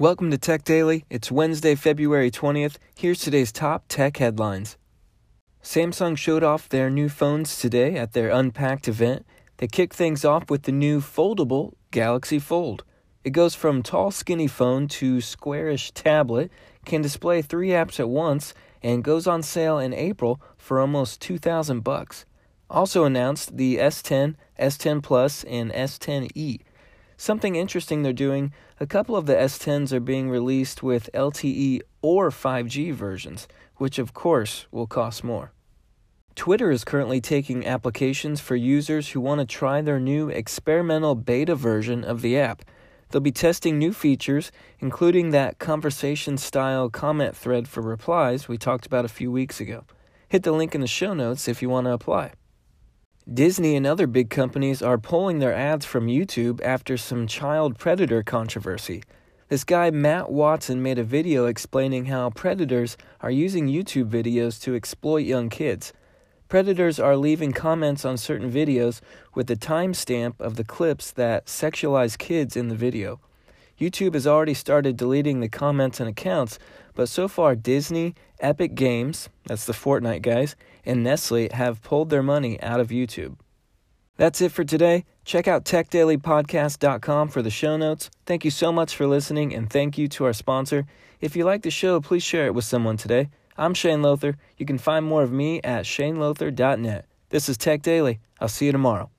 Welcome to Tech Daily. It's Wednesday, February 20th. Here's today's top tech headlines. Samsung showed off their new phones today at their Unpacked event. They kicked things off with the new foldable Galaxy Fold. It goes from tall, skinny phone to squarish tablet, can display three apps at once, and goes on sale in April for almost 2000 bucks. Also announced the S10, S10 Plus, and S10e. Something interesting they're doing a couple of the S10s are being released with LTE or 5G versions, which of course will cost more. Twitter is currently taking applications for users who want to try their new experimental beta version of the app. They'll be testing new features, including that conversation style comment thread for replies we talked about a few weeks ago. Hit the link in the show notes if you want to apply. Disney and other big companies are pulling their ads from YouTube after some child predator controversy. This guy, Matt Watson, made a video explaining how predators are using YouTube videos to exploit young kids. Predators are leaving comments on certain videos with the timestamp of the clips that sexualize kids in the video. YouTube has already started deleting the comments and accounts, but so far Disney, Epic Games, that's the Fortnite guys, and Nestle have pulled their money out of YouTube. That's it for today. Check out techdailypodcast.com for the show notes. Thank you so much for listening, and thank you to our sponsor. If you like the show, please share it with someone today. I'm Shane Lothar. You can find more of me at shanelothar.net. This is Tech Daily. I'll see you tomorrow.